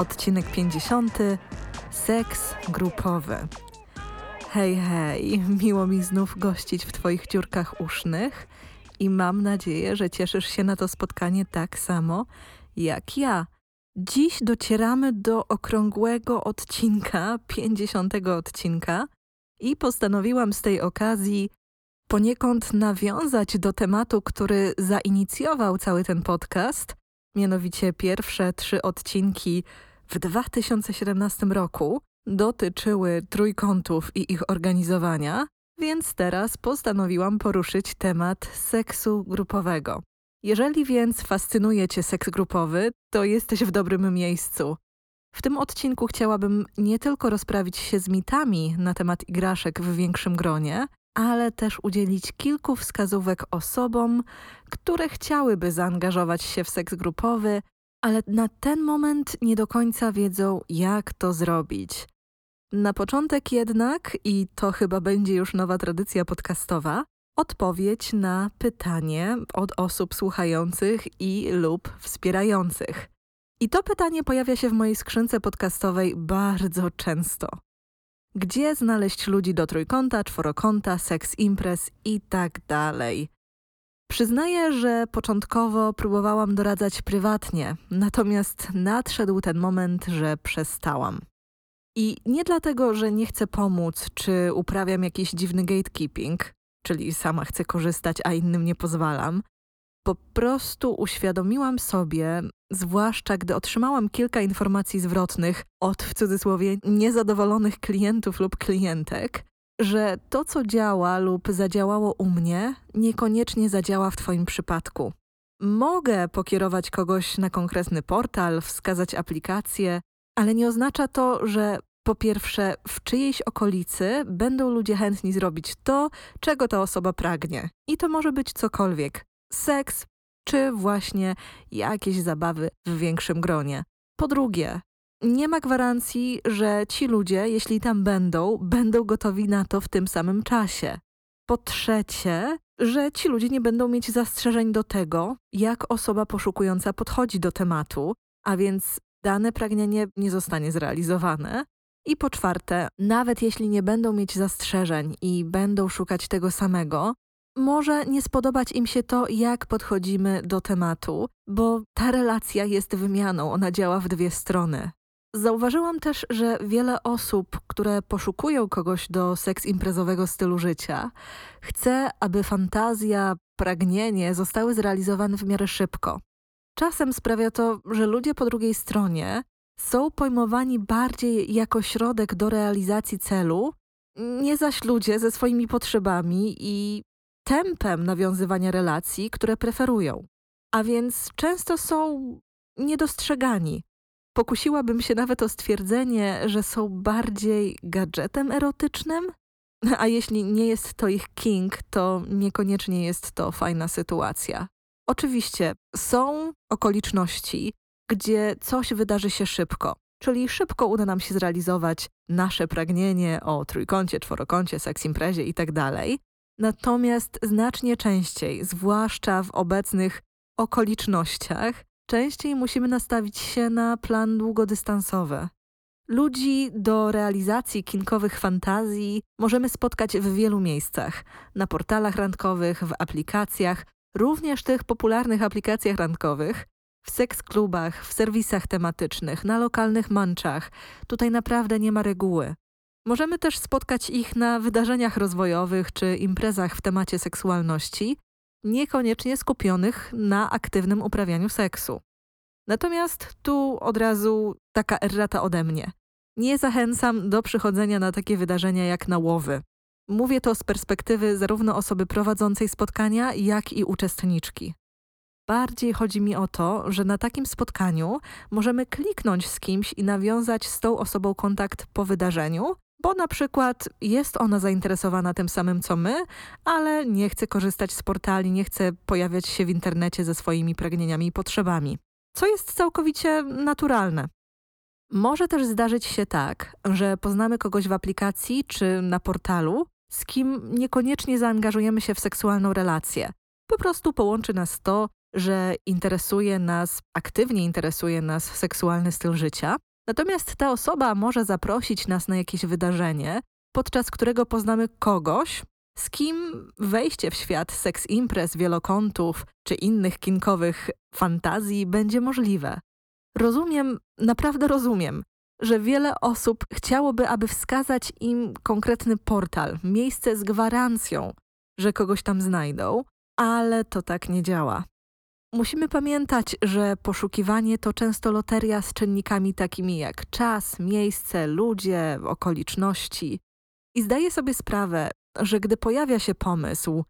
Odcinek 50. Seks grupowy. Hej, hej, miło mi znów gościć w Twoich dziurkach usznych i mam nadzieję, że cieszysz się na to spotkanie tak samo jak ja. Dziś docieramy do okrągłego odcinka, 50 odcinka, i postanowiłam z tej okazji poniekąd nawiązać do tematu, który zainicjował cały ten podcast, mianowicie pierwsze trzy odcinki w 2017 roku dotyczyły trójkątów i ich organizowania, więc teraz postanowiłam poruszyć temat seksu grupowego. Jeżeli więc fascynuje Cię seks grupowy, to jesteś w dobrym miejscu. W tym odcinku chciałabym nie tylko rozprawić się z mitami na temat igraszek w większym gronie, ale też udzielić kilku wskazówek osobom, które chciałyby zaangażować się w seks grupowy, ale na ten moment nie do końca wiedzą, jak to zrobić. Na początek jednak, i to chyba będzie już nowa tradycja podcastowa, odpowiedź na pytanie od osób słuchających i lub wspierających. I to pytanie pojawia się w mojej skrzynce podcastowej bardzo często. Gdzie znaleźć ludzi do trójkąta, czworokąta, seks imprez i tak dalej? Przyznaję, że początkowo próbowałam doradzać prywatnie, natomiast nadszedł ten moment, że przestałam. I nie dlatego, że nie chcę pomóc, czy uprawiam jakiś dziwny gatekeeping, czyli sama chcę korzystać, a innym nie pozwalam. Po prostu uświadomiłam sobie, zwłaszcza gdy otrzymałam kilka informacji zwrotnych od w cudzysłowie niezadowolonych klientów lub klientek, że to, co działa lub zadziałało u mnie, niekoniecznie zadziała w Twoim przypadku. Mogę pokierować kogoś na konkretny portal, wskazać aplikację, ale nie oznacza to, że po pierwsze, w czyjejś okolicy będą ludzie chętni zrobić to, czego ta osoba pragnie. I to może być cokolwiek seks, czy właśnie jakieś zabawy w większym gronie. Po drugie, nie ma gwarancji, że ci ludzie, jeśli tam będą, będą gotowi na to w tym samym czasie. Po trzecie, że ci ludzie nie będą mieć zastrzeżeń do tego, jak osoba poszukująca podchodzi do tematu, a więc dane pragnienie nie zostanie zrealizowane. I po czwarte, nawet jeśli nie będą mieć zastrzeżeń i będą szukać tego samego, może nie spodobać im się to, jak podchodzimy do tematu, bo ta relacja jest wymianą, ona działa w dwie strony. Zauważyłam też, że wiele osób, które poszukują kogoś do seks imprezowego stylu życia, chce, aby fantazja, pragnienie zostały zrealizowane w miarę szybko. Czasem sprawia to, że ludzie po drugiej stronie są pojmowani bardziej jako środek do realizacji celu, nie zaś ludzie ze swoimi potrzebami i tempem nawiązywania relacji, które preferują. A więc często są niedostrzegani. Pokusiłabym się nawet o stwierdzenie, że są bardziej gadżetem erotycznym, a jeśli nie jest to ich king, to niekoniecznie jest to fajna sytuacja. Oczywiście są okoliczności, gdzie coś wydarzy się szybko, czyli szybko uda nam się zrealizować nasze pragnienie o trójkącie, czworokącie, seks imprezie itd. Natomiast znacznie częściej, zwłaszcza w obecnych okolicznościach, częściej musimy nastawić się na plan długodystansowy. Ludzi do realizacji kinkowych fantazji możemy spotkać w wielu miejscach: na portalach randkowych, w aplikacjach, również tych popularnych aplikacjach randkowych, w seks-klubach, w serwisach tematycznych, na lokalnych manczach. Tutaj naprawdę nie ma reguły. Możemy też spotkać ich na wydarzeniach rozwojowych czy imprezach w temacie seksualności, niekoniecznie skupionych na aktywnym uprawianiu seksu. Natomiast tu od razu taka errata ode mnie. Nie zachęcam do przychodzenia na takie wydarzenia jak na łowy. Mówię to z perspektywy zarówno osoby prowadzącej spotkania, jak i uczestniczki. Bardziej chodzi mi o to, że na takim spotkaniu możemy kliknąć z kimś i nawiązać z tą osobą kontakt po wydarzeniu, bo na przykład jest ona zainteresowana tym samym co my, ale nie chce korzystać z portali, nie chce pojawiać się w internecie ze swoimi pragnieniami i potrzebami, co jest całkowicie naturalne. Może też zdarzyć się tak, że poznamy kogoś w aplikacji czy na portalu, z kim niekoniecznie zaangażujemy się w seksualną relację. Po prostu połączy nas to, że interesuje nas, aktywnie interesuje nas seksualny styl życia. Natomiast ta osoba może zaprosić nas na jakieś wydarzenie, podczas którego poznamy kogoś, z kim wejście w świat seks imprez, wielokątów czy innych kinkowych fantazji będzie możliwe. Rozumiem, naprawdę rozumiem, że wiele osób chciałoby, aby wskazać im konkretny portal, miejsce z gwarancją, że kogoś tam znajdą, ale to tak nie działa. Musimy pamiętać, że poszukiwanie to często loteria z czynnikami takimi jak czas, miejsce, ludzie, okoliczności. I zdaję sobie sprawę, że gdy pojawia się pomysł,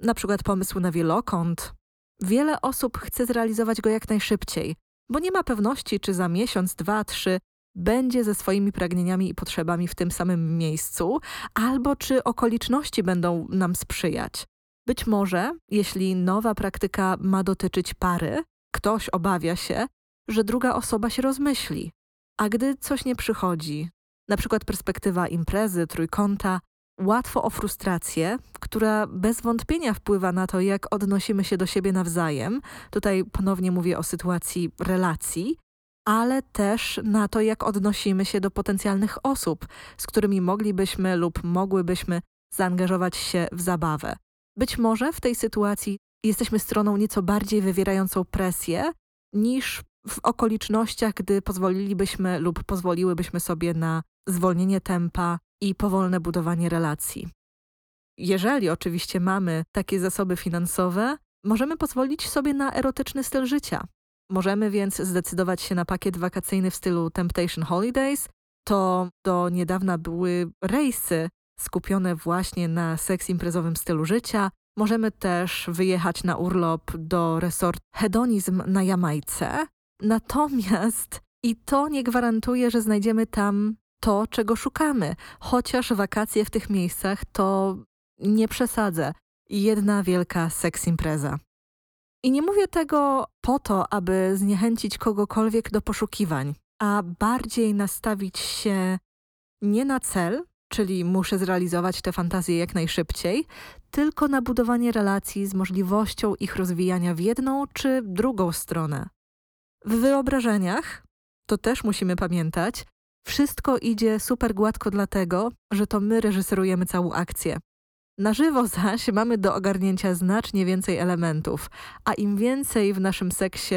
na przykład pomysł na wielokąt, wiele osób chce zrealizować go jak najszybciej, bo nie ma pewności, czy za miesiąc, dwa, trzy będzie ze swoimi pragnieniami i potrzebami w tym samym miejscu, albo czy okoliczności będą nam sprzyjać. Być może, jeśli nowa praktyka ma dotyczyć pary, ktoś obawia się, że druga osoba się rozmyśli. A gdy coś nie przychodzi, na przykład perspektywa imprezy, trójkąta, łatwo o frustrację, która bez wątpienia wpływa na to, jak odnosimy się do siebie nawzajem. Tutaj ponownie mówię o sytuacji relacji, ale też na to, jak odnosimy się do potencjalnych osób, z którymi moglibyśmy lub mogłybyśmy zaangażować się w zabawę. Być może w tej sytuacji jesteśmy stroną nieco bardziej wywierającą presję niż w okolicznościach, gdy pozwolilibyśmy lub pozwoliłybyśmy sobie na zwolnienie tempa i powolne budowanie relacji. Jeżeli oczywiście mamy takie zasoby finansowe, możemy pozwolić sobie na erotyczny styl życia. Możemy więc zdecydować się na pakiet wakacyjny w stylu Temptation Holidays. To do niedawna były rejsy skupione właśnie na seks imprezowym stylu życia. Możemy też wyjechać na urlop do resort Hedonizm na Jamajce. Natomiast i to nie gwarantuje, że znajdziemy tam to, czego szukamy, chociaż wakacje w tych miejscach to nie przesadzę. Jedna wielka seks impreza. I nie mówię tego po to, aby zniechęcić kogokolwiek do poszukiwań, a bardziej nastawić się nie na cel, czyli muszę zrealizować te fantazje jak najszybciej, tylko na budowanie relacji z możliwością ich rozwijania w jedną czy drugą stronę. W wyobrażeniach, to też musimy pamiętać, wszystko idzie super gładko dlatego, że to my reżyserujemy całą akcję. Na żywo zaś mamy do ogarnięcia znacznie więcej elementów, a im więcej w naszym seksie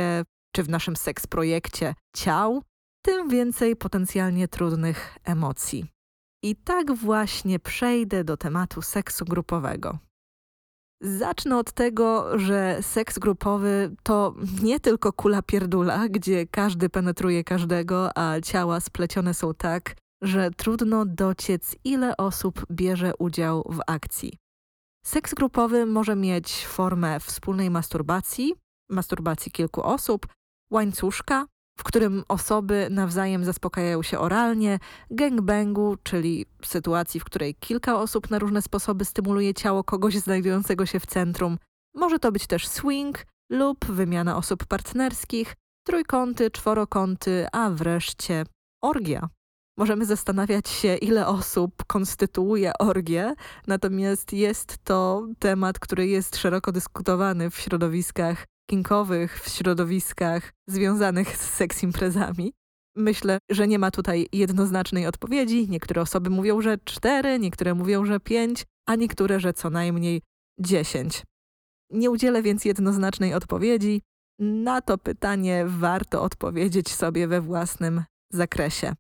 czy w naszym seks projekcie ciał, tym więcej potencjalnie trudnych emocji. I tak właśnie przejdę do tematu seksu grupowego. Zacznę od tego, że seks grupowy to nie tylko kula pierdula, gdzie każdy penetruje każdego, a ciała splecione są tak, że trudno dociec, ile osób bierze udział w akcji. Seks grupowy może mieć formę wspólnej masturbacji, masturbacji kilku osób, łańcuszka, w którym osoby nawzajem zaspokajają się oralnie, gangbangu, czyli sytuacji, w której kilka osób na różne sposoby stymuluje ciało kogoś znajdującego się w centrum. Może to być też swing lub wymiana osób partnerskich, trójkąty, czworokąty, a wreszcie orgia. Możemy zastanawiać się, ile osób konstytuuje orgię, natomiast jest to temat, który jest szeroko dyskutowany w środowiskach kinkowych, w środowiskach związanych z seks imprezami. Myślę, że nie ma tutaj jednoznacznej odpowiedzi. Niektóre osoby mówią, że cztery, niektóre mówią, że pięć, a niektóre, że co najmniej dziesięć. Nie udzielę więc jednoznacznej odpowiedzi. Na to pytanie warto odpowiedzieć sobie we własnym zakresie.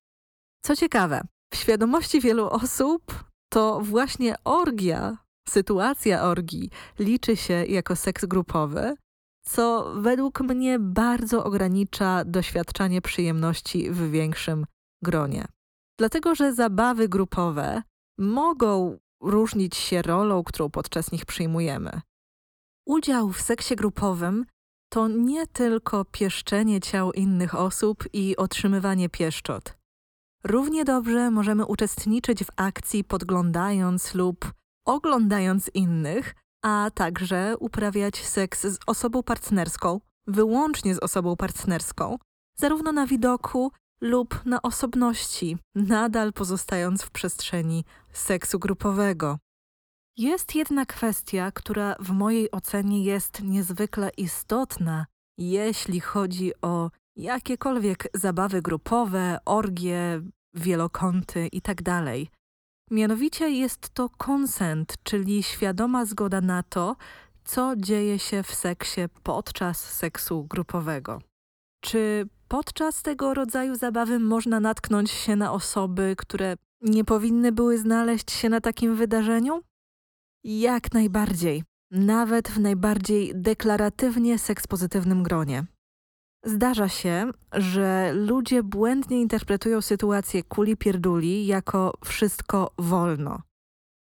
Co ciekawe, w świadomości wielu osób to właśnie orgia, sytuacja orgii liczy się jako seks grupowy, co według mnie bardzo ogranicza doświadczanie przyjemności w większym gronie. Dlatego, że zabawy grupowe mogą różnić się rolą, którą podczas nich przyjmujemy. Udział w seksie grupowym to nie tylko pieszczenie ciał innych osób i otrzymywanie pieszczot. Równie dobrze możemy uczestniczyć w akcji podglądając lub oglądając innych, a także uprawiać seks z osobą partnerską, wyłącznie z osobą partnerską, zarówno na widoku lub na osobności, nadal pozostając w przestrzeni seksu grupowego. Jest jedna kwestia, która w mojej ocenie jest niezwykle istotna, jeśli chodzi o jakiekolwiek zabawy grupowe, orgie, wielokąty itd. Mianowicie jest to konsent, czyli świadoma zgoda na to, co dzieje się w seksie podczas seksu grupowego. Czy podczas tego rodzaju zabawy można natknąć się na osoby, które nie powinny były znaleźć się na takim wydarzeniu? Jak najbardziej, nawet w najbardziej deklaratywnie sekspozytywnym gronie. Zdarza się, że ludzie błędnie interpretują sytuację kuli pierduli jako wszystko wolno.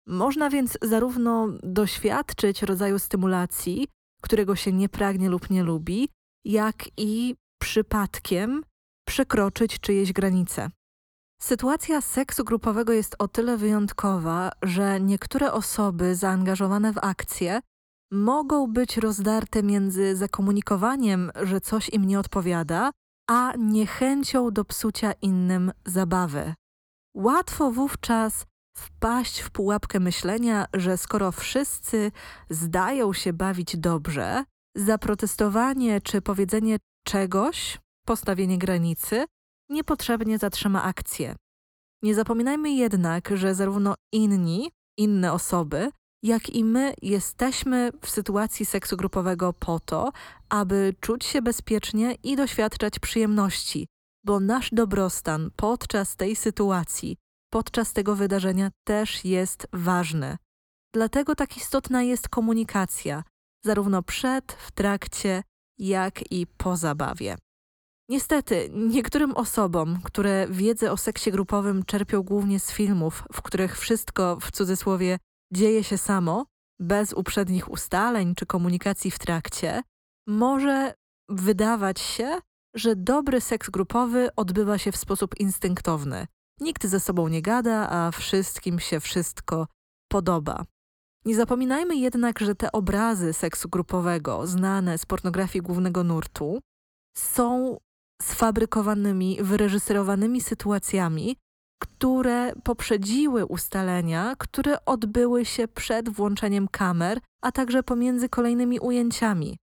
Można więc zarówno doświadczyć rodzaju stymulacji, którego się nie pragnie lub nie lubi, jak i przypadkiem przekroczyć czyjeś granice. Sytuacja seksu grupowego jest o tyle wyjątkowa, że niektóre osoby zaangażowane w akcję mogą być rozdarte między zakomunikowaniem, że coś im nie odpowiada, a niechęcią do psucia innym zabawy. Łatwo wówczas wpaść w pułapkę myślenia, że skoro wszyscy zdają się bawić dobrze, zaprotestowanie czy powiedzenie czegoś, postawienie granicy, niepotrzebnie zatrzyma akcję. Nie zapominajmy jednak, że zarówno inni, inne osoby, jak i my jesteśmy w sytuacji seksu grupowego po to, aby czuć się bezpiecznie i doświadczać przyjemności, bo nasz dobrostan podczas tej sytuacji, podczas tego wydarzenia też jest ważny. Dlatego tak istotna jest komunikacja, zarówno przed, w trakcie, jak i po zabawie. Niestety, niektórym osobom, które wiedzę o seksie grupowym czerpią głównie z filmów, w których wszystko w cudzysłowie dzieje się samo, bez uprzednich ustaleń czy komunikacji w trakcie, może wydawać się, że dobry seks grupowy odbywa się w sposób instynktowny. Nikt ze sobą nie gada, a wszystkim się wszystko podoba. Nie zapominajmy jednak, że te obrazy seksu grupowego, znane z pornografii głównego nurtu, są sfabrykowanymi, wyreżyserowanymi sytuacjami, które poprzedziły ustalenia, które odbyły się przed włączeniem kamer, a także pomiędzy kolejnymi ujęciami.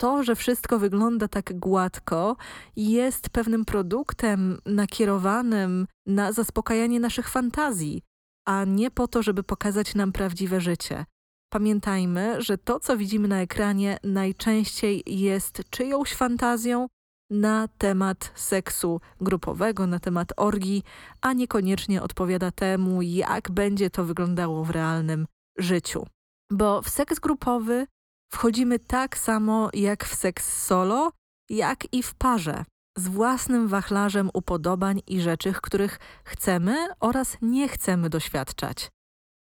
To, że wszystko wygląda tak gładko, jest pewnym produktem nakierowanym na zaspokajanie naszych fantazji, a nie po to, żeby pokazać nam prawdziwe życie. Pamiętajmy, że to, co widzimy na ekranie, najczęściej jest czyjąś fantazją na temat seksu grupowego, na temat orgii, a niekoniecznie odpowiada temu, jak będzie to wyglądało w realnym życiu. Bo w seks grupowy wchodzimy tak samo jak w seks solo, jak i w parze, z własnym wachlarzem upodobań i rzeczy, których chcemy oraz nie chcemy doświadczać.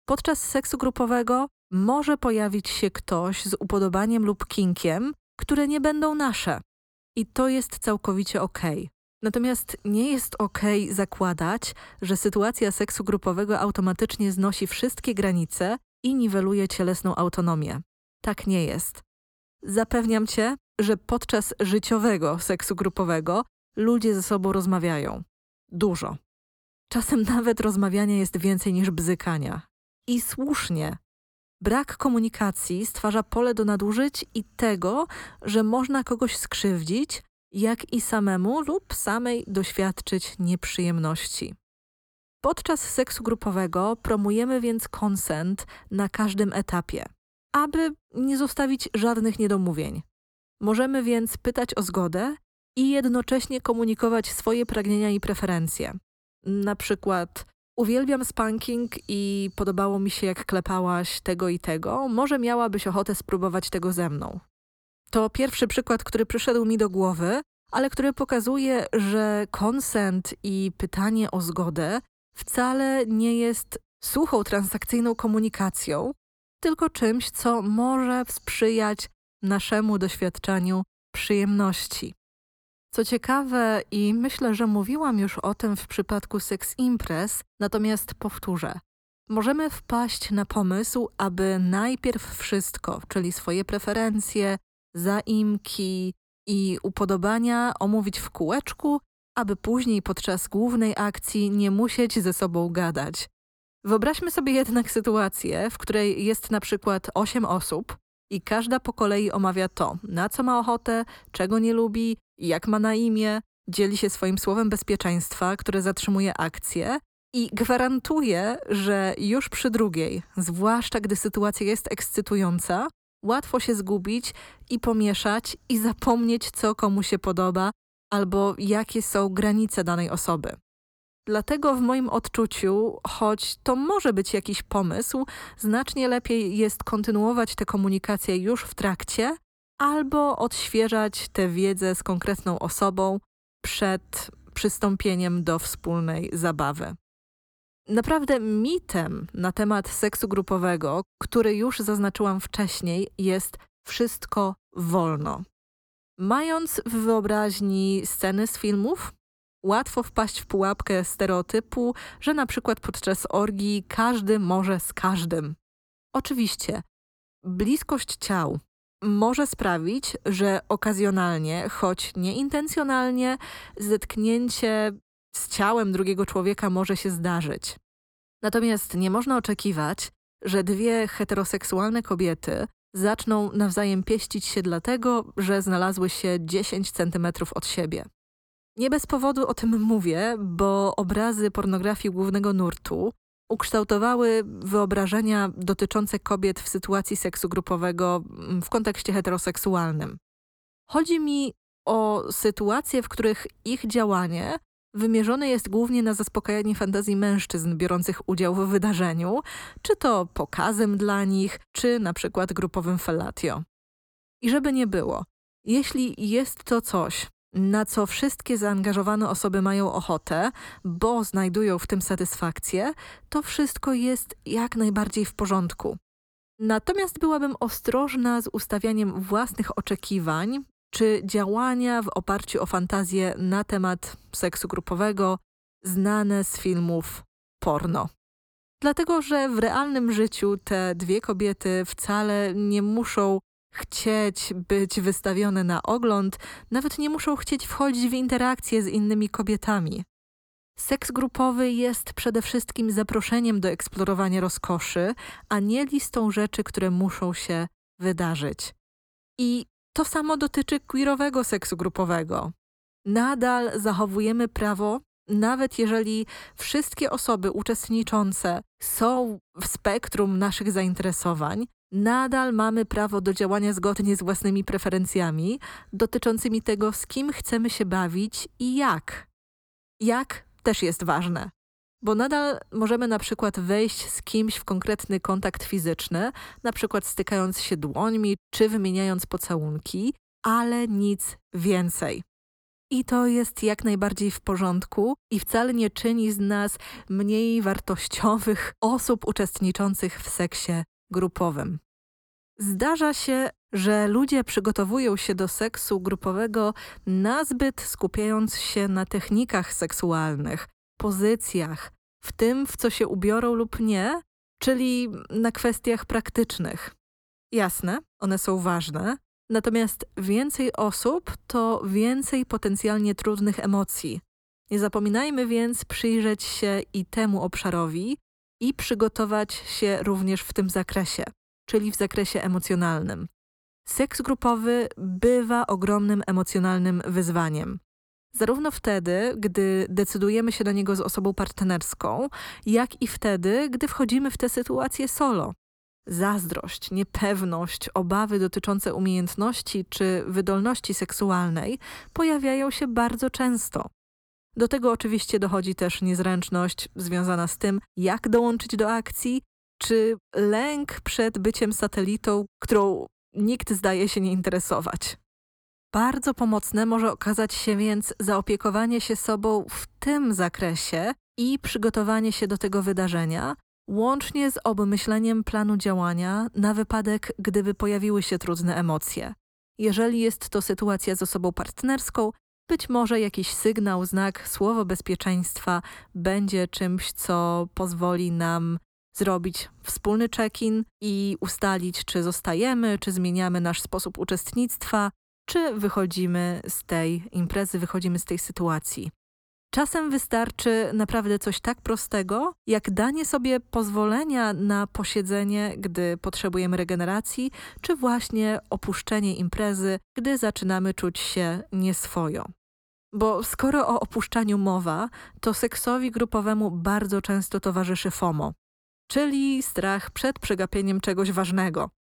Podczas seksu grupowego może pojawić się ktoś z upodobaniem lub kinkiem, które nie będą nasze. I to jest całkowicie ok. Natomiast nie jest ok zakładać, że sytuacja seksu grupowego automatycznie znosi wszystkie granice i niweluje cielesną autonomię. Tak nie jest. Zapewniam cię, że podczas życiowego seksu grupowego ludzie ze sobą rozmawiają. Dużo. Czasem nawet rozmawiania jest więcej niż bzykania. I słusznie. Brak komunikacji stwarza pole do nadużyć i tego, że można kogoś skrzywdzić, jak i samemu lub samej doświadczyć nieprzyjemności. Podczas seksu grupowego promujemy więc konsent na każdym etapie, aby nie zostawić żadnych niedomówień. Możemy więc pytać o zgodę i jednocześnie komunikować swoje pragnienia i preferencje. Na przykład Uwielbiam spanking i podobało mi się, jak klepałaś tego i tego. Może miałabyś ochotę spróbować tego ze mną. To pierwszy przykład, który przyszedł mi do głowy, ale który pokazuje, że konsent i pytanie o zgodę wcale nie jest suchą transakcyjną komunikacją, tylko czymś, co może sprzyjać naszemu doświadczeniu przyjemności. Co ciekawe, i myślę, że mówiłam już o tym w przypadku seks imprez, natomiast powtórzę. Możemy wpaść na pomysł, aby najpierw wszystko, czyli swoje preferencje, zaimki i upodobania omówić w kółeczku, aby później podczas głównej akcji nie musieć ze sobą gadać. Wyobraźmy sobie jednak sytuację, w której jest na przykład 8 osób i każda po kolei omawia to, na co ma ochotę, czego nie lubi, jak ma na imię, dzieli się swoim słowem bezpieczeństwa, które zatrzymuje akcję i gwarantuje, że już przy drugiej, zwłaszcza gdy sytuacja jest ekscytująca, łatwo się zgubić i pomieszać i zapomnieć, co komu się podoba albo jakie są granice danej osoby. Dlatego w moim odczuciu, choć to może być jakiś pomysł, znacznie lepiej jest kontynuować tę komunikację już w trakcie albo odświeżać tę wiedzę z konkretną osobą przed przystąpieniem do wspólnej zabawy. Naprawdę mitem na temat seksu grupowego, który już zaznaczyłam wcześniej, jest wszystko wolno. Mając w wyobraźni sceny z filmów, łatwo wpaść w pułapkę stereotypu, że na przykład podczas orgii każdy może z każdym. Oczywiście, bliskość ciał może sprawić, że okazjonalnie, choć nieintencjonalnie, zetknięcie z ciałem drugiego człowieka może się zdarzyć. Natomiast nie można oczekiwać, że dwie heteroseksualne kobiety zaczną nawzajem pieścić się dlatego, że znalazły się 10 centymetrów od siebie. Nie bez powodu o tym mówię, bo obrazy pornografii głównego nurtu ukształtowały wyobrażenia dotyczące kobiet w sytuacji seksu grupowego mm, w kontekście heteroseksualnym. Chodzi mi o sytuacje, w których ich działanie wymierzone jest głównie na zaspokajanie fantazji mężczyzn biorących udział w wydarzeniu, czy to pokazem dla nich, czy na przykład grupowym fellatio. I żeby nie było, jeśli jest to coś, na co wszystkie zaangażowane osoby mają ochotę, bo znajdują w tym satysfakcję, to wszystko jest jak najbardziej w porządku. Natomiast byłabym ostrożna z ustawianiem własnych oczekiwań czy działania w oparciu o fantazję na temat seksu grupowego znane z filmów porno. Dlatego, że w realnym życiu te dwie kobiety wcale nie muszą chcieć być wystawione na ogląd, nawet nie muszą chcieć wchodzić w interakcje z innymi kobietami. Seks grupowy jest przede wszystkim zaproszeniem do eksplorowania rozkoszy, a nie listą rzeczy, które muszą się wydarzyć. I to samo dotyczy queerowego seksu grupowego. Nadal zachowujemy prawo, nawet jeżeli wszystkie osoby uczestniczące są w spektrum naszych zainteresowań, nadal mamy prawo do działania zgodnie z własnymi preferencjami dotyczącymi tego, z kim chcemy się bawić i jak. Jak też jest ważne, bo nadal możemy na przykład wejść z kimś w konkretny kontakt fizyczny, na przykład stykając się dłońmi czy wymieniając pocałunki, ale nic więcej. I to jest jak najbardziej w porządku i wcale nie czyni z nas mniej wartościowych osób uczestniczących w seksie grupowym. Zdarza się, że ludzie przygotowują się do seksu grupowego nazbyt skupiając się na technikach seksualnych, pozycjach, w tym, w co się ubiorą lub nie, czyli na kwestiach praktycznych. Jasne, one są ważne, natomiast więcej osób to więcej potencjalnie trudnych emocji. Nie zapominajmy więc przyjrzeć się i temu obszarowi i przygotować się również w tym zakresie czyli w zakresie emocjonalnym. Seks grupowy bywa ogromnym emocjonalnym wyzwaniem. Zarówno wtedy, gdy decydujemy się do niego z osobą partnerską, jak i wtedy, gdy wchodzimy w tę sytuację solo. Zazdrość, niepewność, obawy dotyczące umiejętności czy wydolności seksualnej pojawiają się bardzo często. Do tego oczywiście dochodzi też niezręczność związana z tym, jak dołączyć do akcji czy lęk przed byciem satelitą, którą nikt zdaje się nie interesować. Bardzo pomocne może okazać się więc zaopiekowanie się sobą w tym zakresie i przygotowanie się do tego wydarzenia, łącznie z obmyśleniem planu działania na wypadek, gdyby pojawiły się trudne emocje. Jeżeli jest to sytuacja z osobą partnerską, być może jakiś sygnał, znak, słowo bezpieczeństwa będzie czymś, co pozwoli nam zrobić wspólny check-in i ustalić, czy zostajemy, czy zmieniamy nasz sposób uczestnictwa, czy wychodzimy z tej imprezy, wychodzimy z tej sytuacji. Czasem wystarczy naprawdę coś tak prostego, jak danie sobie pozwolenia na posiedzenie, gdy potrzebujemy regeneracji, czy właśnie opuszczenie imprezy, gdy zaczynamy czuć się nieswojo. Bo skoro o opuszczaniu mowa, to seksowi grupowemu bardzo często towarzyszy FOMO, czyli strach przed przegapieniem czegoś ważnego.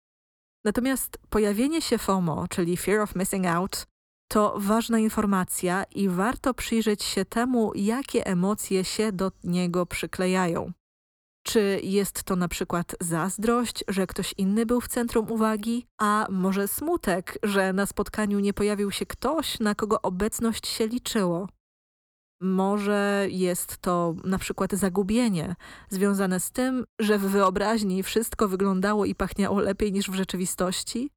Natomiast pojawienie się FOMO, czyli Fear of Missing Out, to ważna informacja i warto przyjrzeć się temu, jakie emocje się do niego przyklejają. Czy jest to na przykład zazdrość, że ktoś inny był w centrum uwagi, a może smutek, że na spotkaniu nie pojawił się ktoś, na kogo obecność się liczyło? Może jest to na przykład zagubienie, związane z tym, że w wyobraźni wszystko wyglądało i pachniało lepiej niż w rzeczywistości?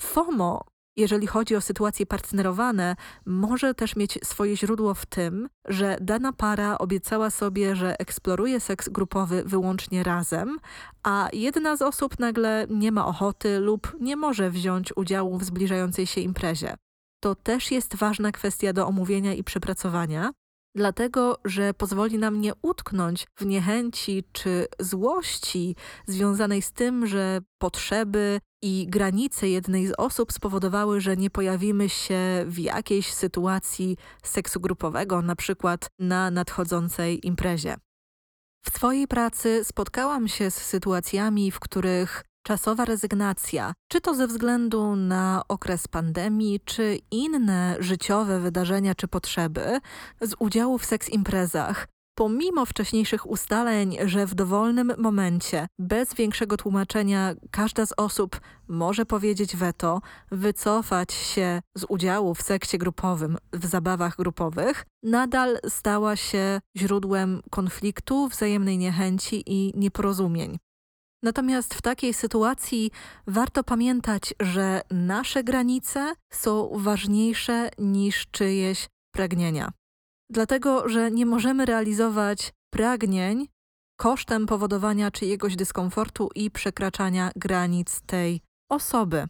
FOMO, jeżeli chodzi o sytuacje partnerowane, może też mieć swoje źródło w tym, że dana para obiecała sobie, że eksploruje seks grupowy wyłącznie razem, a jedna z osób nagle nie ma ochoty lub nie może wziąć udziału w zbliżającej się imprezie. To też jest ważna kwestia do omówienia i przepracowania, dlatego że pozwoli nam nie utknąć w niechęci czy złości związanej z tym, że potrzeby i granice jednej z osób spowodowały, że nie pojawimy się w jakiejś sytuacji seksu grupowego, na przykład na nadchodzącej imprezie. W swojej pracy spotkałam się z sytuacjami, w których czasowa rezygnacja, czy to ze względu na okres pandemii, czy inne życiowe wydarzenia czy potrzeby, z udziału w seks imprezach, pomimo wcześniejszych ustaleń, że w dowolnym momencie, bez większego tłumaczenia, każda z osób może powiedzieć weto, wycofać się z udziału w seksie grupowym, w zabawach grupowych, nadal stała się źródłem konfliktu, wzajemnej niechęci i nieporozumień. Natomiast w takiej sytuacji warto pamiętać, że nasze granice są ważniejsze niż czyjeś pragnienia. Dlatego, że nie możemy realizować pragnień kosztem powodowania czyjegoś dyskomfortu i przekraczania granic tej osoby.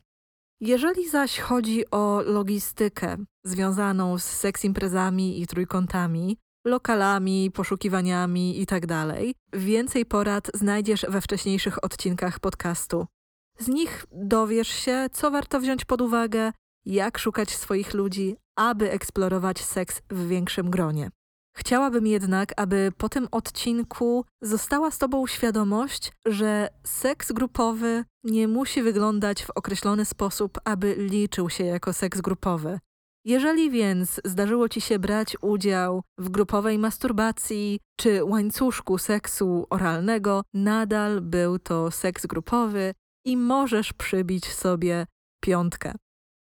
Jeżeli zaś chodzi o logistykę związaną z seks imprezami i trójkątami, lokalami, poszukiwaniami itd., więcej porad znajdziesz we wcześniejszych odcinkach podcastu. Z nich dowiesz się, co warto wziąć pod uwagę, jak szukać swoich ludzi, aby eksplorować seks w większym gronie. Chciałabym jednak, aby po tym odcinku została z Tobą świadomość, że seks grupowy nie musi wyglądać w określony sposób, aby liczył się jako seks grupowy. Jeżeli więc zdarzyło Ci się brać udział w grupowej masturbacji czy łańcuszku seksu oralnego, nadal był to seks grupowy i możesz przybić sobie piątkę.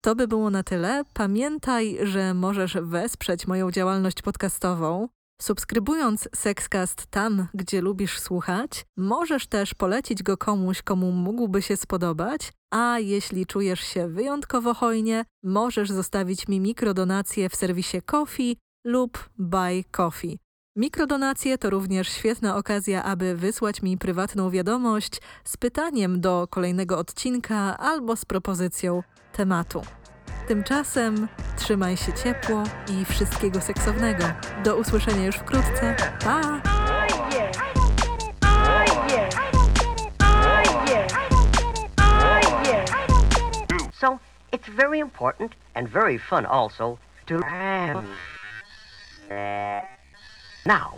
To by było na tyle. Pamiętaj, że możesz wesprzeć moją działalność podcastową. Subskrybując Sexcast tam, gdzie lubisz słuchać, możesz też polecić go komuś, komu mógłby się spodobać, a jeśli czujesz się wyjątkowo hojnie, możesz zostawić mi mikrodonację w serwisie Coffee lub Buy Coffee. Mikrodonacje to również świetna okazja, aby wysłać mi prywatną wiadomość z pytaniem do kolejnego odcinka albo z propozycją tematu. Tymczasem trzymaj się ciepło i wszystkiego seksownego. Do usłyszenia już wkrótce. Pa! So it's very important and very fun also to now